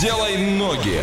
Делай ноги.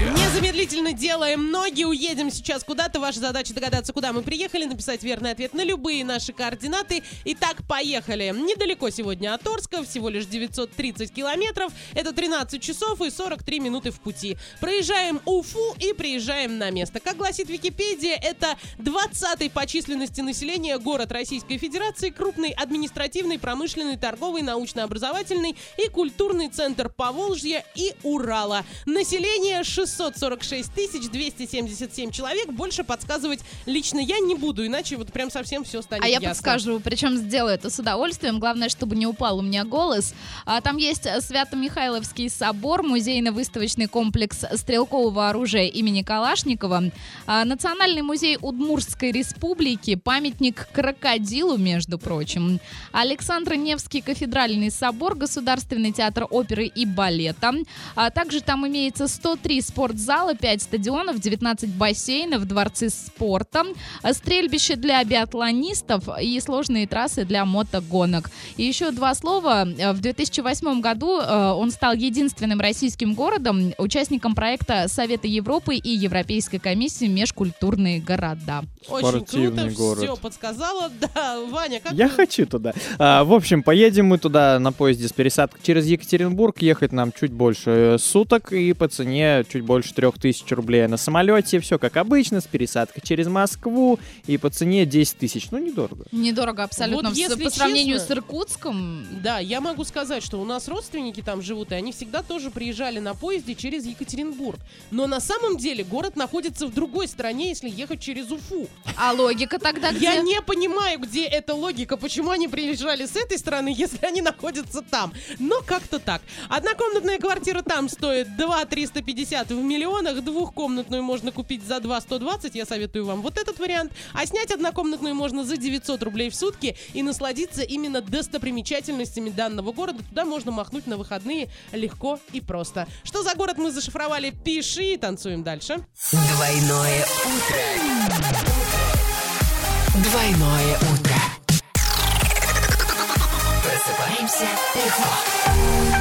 Незамедлительно делаем ноги, уедем сейчас куда-то. Ваша задача догадаться, куда мы приехали, написать верный ответ на любые наши координаты. Итак, поехали. Недалеко сегодня от Орска, всего лишь 930 километров. Это 13 часов и 43 минуты в пути. Проезжаем Уфу и приезжаем на место. Как гласит Википедия, это 20-й по численности населения город Российской Федерации, крупный административный, промышленный, торговый, научно-образовательный и культурный центр Поволжья и Урала. Население 646 277 человек. Больше подсказывать лично я не буду, иначе вот прям совсем все станет А я ясно. подскажу, причем сделаю это с удовольствием. Главное, чтобы не упал у меня голос. А, там есть Свято-Михайловский собор, музейно-выставочный комплекс стрелкового оружия имени Калашникова, а, Национальный музей Удмуртской республики, памятник крокодилу, между прочим, Александр Невский кафедральный собор, Государственный театр оперы и балета. А также там имеется 103 спортзала, 5 стадионов, 19 бассейнов, дворцы спорта, стрельбище для биатлонистов и сложные трассы для мотогонок. И еще два слова. Э, В 2008 году э, он стал единственным российским городом, участником проекта Совета Европы и Европейской комиссии «Межкультурные города». Очень круто, город. все подсказала. Да, Ваня, как Я вы- хочу туда. А, в общем, поедем мы туда на поезде с пересадкой через Екатеринбург. Ехать нам чуть больше э, суток и по цене чуть больше 3000 рублей. На самолете все как обычно, с пересадкой через Москву и по цене 10 тысяч. Ну, недорого. Недорого абсолютно. Вот если по сравнению честно- с Иркутском, Да, я могу сказать, что у нас родственники там живут, и они всегда тоже приезжали на поезде через Екатеринбург. Но на самом деле город находится в другой стране, если ехать через Уфу. а логика тогда где? Я не понимаю, где эта логика, почему они приезжали с этой стороны, если они находятся там. Но как-то так. Однокомнатная квартира там стоит 2 350 в миллионах, двухкомнатную можно купить за 2 120, я советую вам вот этот вариант. А снять однокомнатную можно за 900 рублей в сутки и насладиться именно достопримечательностями данного города. Туда можно махнуть на выходные легко и просто. Что за город мы зашифровали? Пиши и танцуем дальше. Двойное утро. Двойное утро. Просыпаемся легко.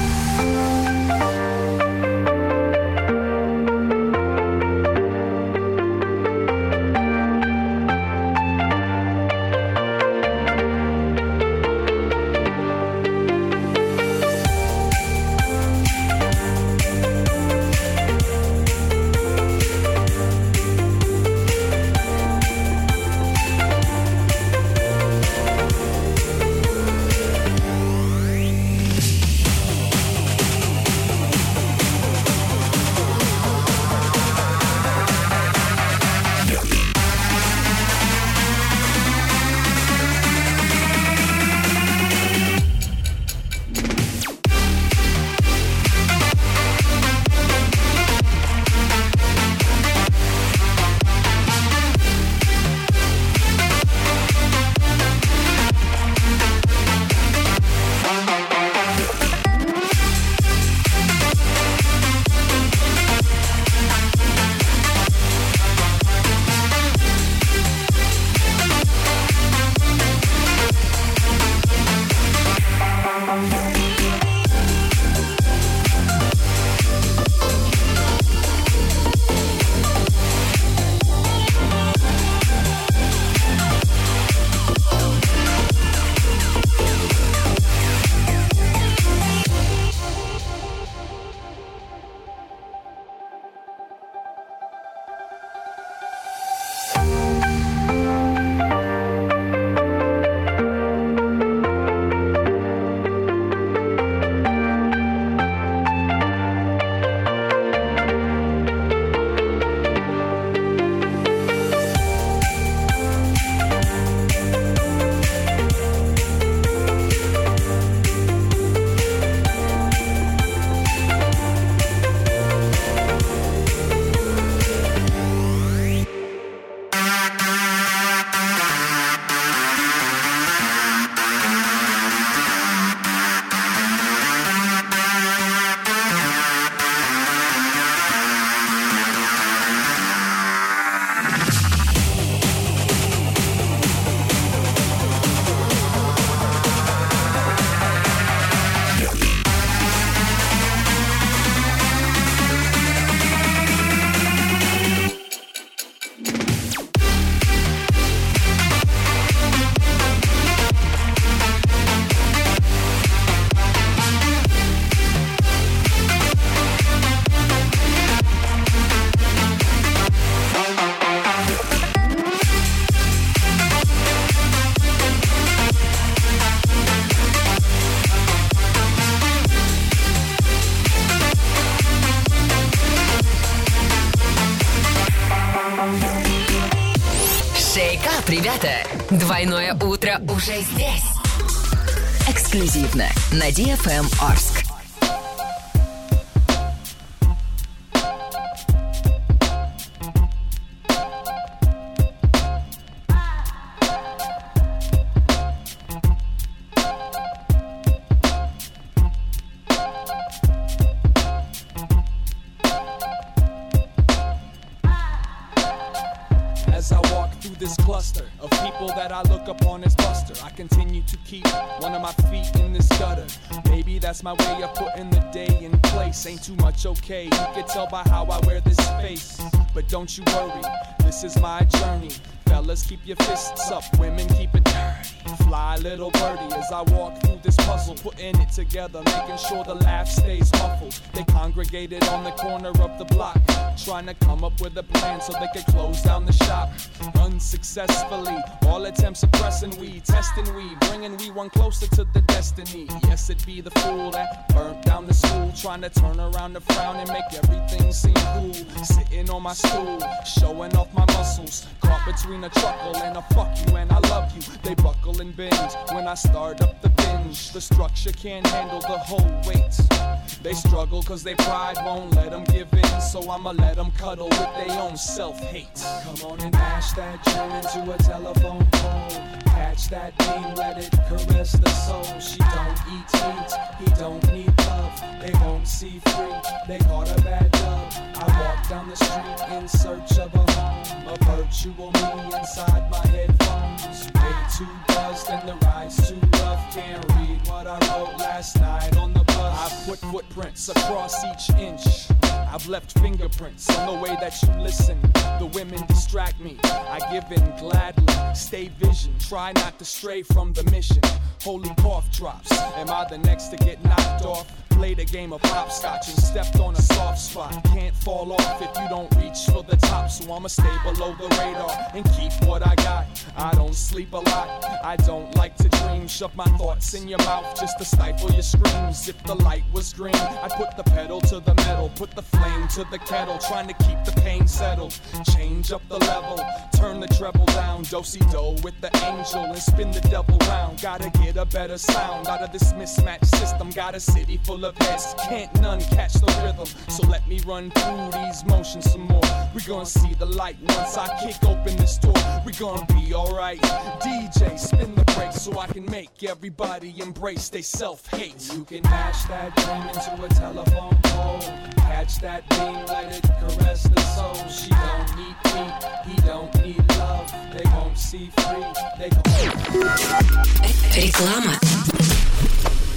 Двойное утро уже здесь. Эксклюзивно на DFM Орск. As buster, I continue to keep one of my feet in this gutter. Maybe that's my way of putting the day in place. Ain't too much okay. You can tell by how I wear this face. But don't you worry, this is my journey. Fellas, keep your fists up. Women, keep it dirty. Fly little birdie as I walk through this puzzle, putting it together, making sure the laugh stays muffled. They congregated on the corner of the block, trying to come up with a plan so they could close down the shop. Unsuccessfully, all attempts of pressing we, testing we, bringing we one closer to the destiny. Yes, it be the fool that burnt down the school, trying to turn around the frown and make everything seem cool. Sitting on my stool, showing off my muscles, caught between a chuckle and a fuck you and I love you. They buckle and bend when I start up the binge. The structure can't handle the whole weight. They struggle cause their pride won't let them give in. So I'ma let them cuddle with their own self hate. Come on and mash that joint into a telephone pole. Catch that beam, let it caress the soul. She don't eat meat, he don't need love. They won't see free, they caught a bad dub. I walk down the street in search of a home. A virtual me inside my headphones. Way too buzzed and the ride's too rough. Can't read what I wrote last night on the bus. I put footprints across each inch. I've left fingerprints on the way that you listen. The women distract me. I give in gladly. Stay vision. Try not to stray from the mission. Holy cough drops. Am I the next to get knocked off? Played a game of hopscotch and stepped on a soft spot. Can't fall off if you don't reach for the top. So I'ma stay below the radar and keep what I got. I don't sleep a lot. I don't like to dream. Shove my thoughts in your mouth just to stifle your screams. If the light was green, I'd put the pedal to the metal, put the flame to the kettle, trying to keep the pain settled. Change up the level, turn the treble down, dosey do with the angel and spin the devil round. Gotta get a better sound out of this mismatched system. Got a city full of heads, can't none catch the rhythm. So let me run through these motions some more. We gonna see the light once I kick open this door. We gonna be alright. DJ, spin the brakes so I can make everybody embrace they self hate. You can mash that dream into a telephone pole. Catch that beam, let it caress the soul. She don't need meat, he don't need love. They won't see free, they gon' Реклама.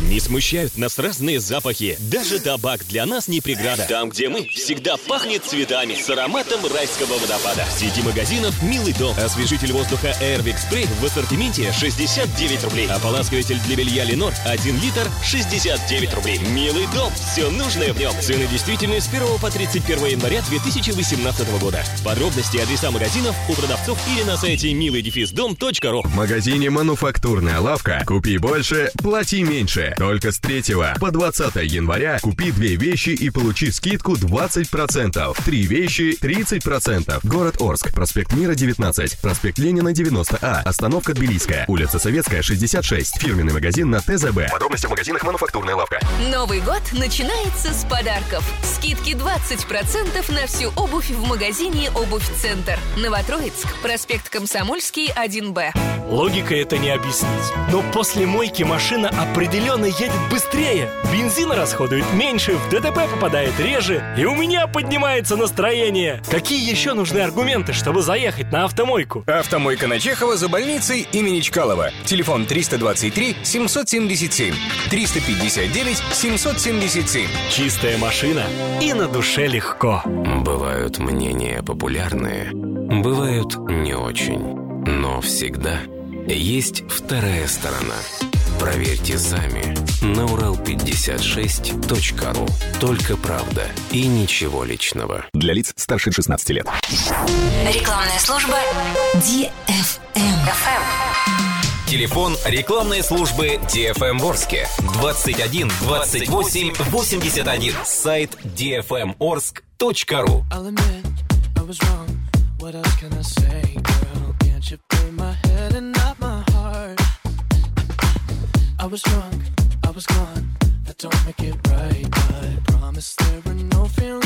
Не смущают нас разные запахи. Даже табак для нас не преграда. Там, где мы, всегда пахнет цветами с ароматом райского водопада. В сети магазинов «Милый дом». Освежитель воздуха Airwick Spray в ассортименте 69 рублей. Ополаскиватель для белья Ленор 1 литр 69 рублей. «Милый дом». Все нужное в нем. Цены действительны с 1 по 31 января 2018 года. Подробности адреса магазинов у продавцов или на сайте милый-дом.ру. В магазине «Мануфактурная лавка» купи больше, плати меньше. Только с 3 по 20 января купи две вещи и получи скидку 20%. Три вещи 30%. Город Орск, проспект Мира 19, проспект Ленина 90А, остановка Тбилисская, улица Советская 66, фирменный магазин на ТЗБ. Подробности в магазинах «Мануфактурная лавка». Новый год начинается с подарков. Скидки 20% на всю обувь в магазине «Обувь Центр». Новотроицк, проспект Комсомольский, 1Б. Логика это не объяснить. Но после мойки машина определенно едет быстрее. Бензина расходует меньше, в ДТП попадает реже, и у меня поднимается настроение. Какие еще нужны аргументы, чтобы заехать на автомойку? Автомойка на Чехова за больницей имени Чкалова. Телефон 323 777 359 777. Чистая машина и на душе легко. Бывают мнения популярные, бывают не очень. Но всегда есть вторая сторона. Проверьте сами на урал56.ру. Только правда и ничего личного. Для лиц старше 16 лет. Рекламная служба DFM. Телефон рекламной службы DFM Ворске 21 28 81. Сайт dfmorsk.ru I'll admit I was wrong. What else can I say, girl? Can't you my head and. I was drunk, I was gone. That don't make it right, but promise there were no feelings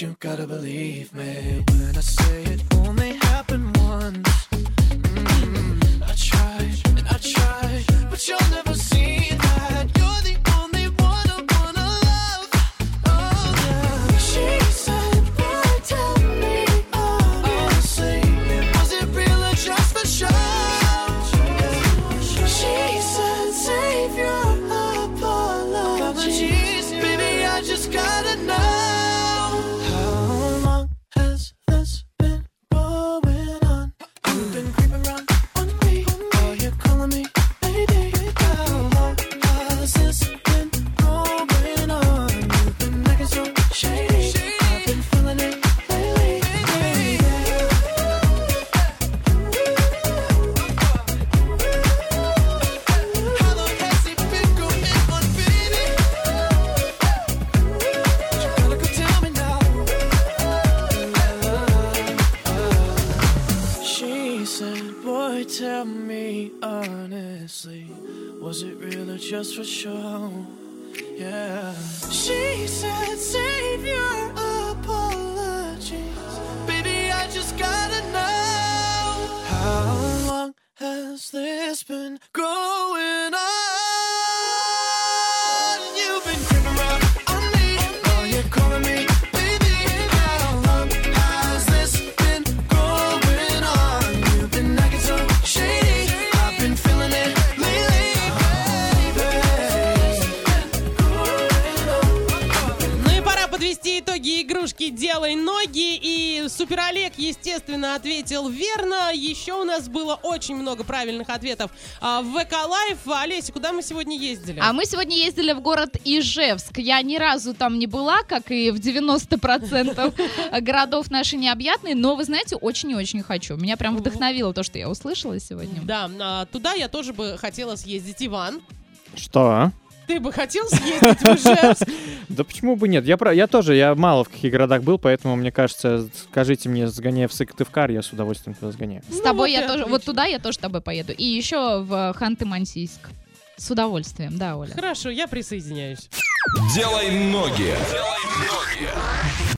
you gotta believe me when I say it only happened once. For sure. Yeah. She said, игрушки «Делай ноги». И Супер Олег, естественно, ответил верно. Еще у нас было очень много правильных ответов а, в ВК Live. Олеся, куда мы сегодня ездили? А мы сегодня ездили в город Ижевск. Я ни разу там не была, как и в 90% городов нашей необъятной, но, вы знаете, очень и очень хочу. Меня прям вдохновило то, что я услышала сегодня. Да, а, туда я тоже бы хотела съездить. Иван, Что? Ты бы хотел съездить в Ижевск? Да почему бы нет? Я, про- я тоже, я мало в каких городах был, поэтому, мне кажется, скажите мне, сгоняй в Сыктывкар, я с удовольствием туда сгоняю. С тобой и я тоже, вот туда я тоже с тобой поеду. И еще в Ханты-Мансийск. С удовольствием, да, Оля. Хорошо, я присоединяюсь. Делай ноги.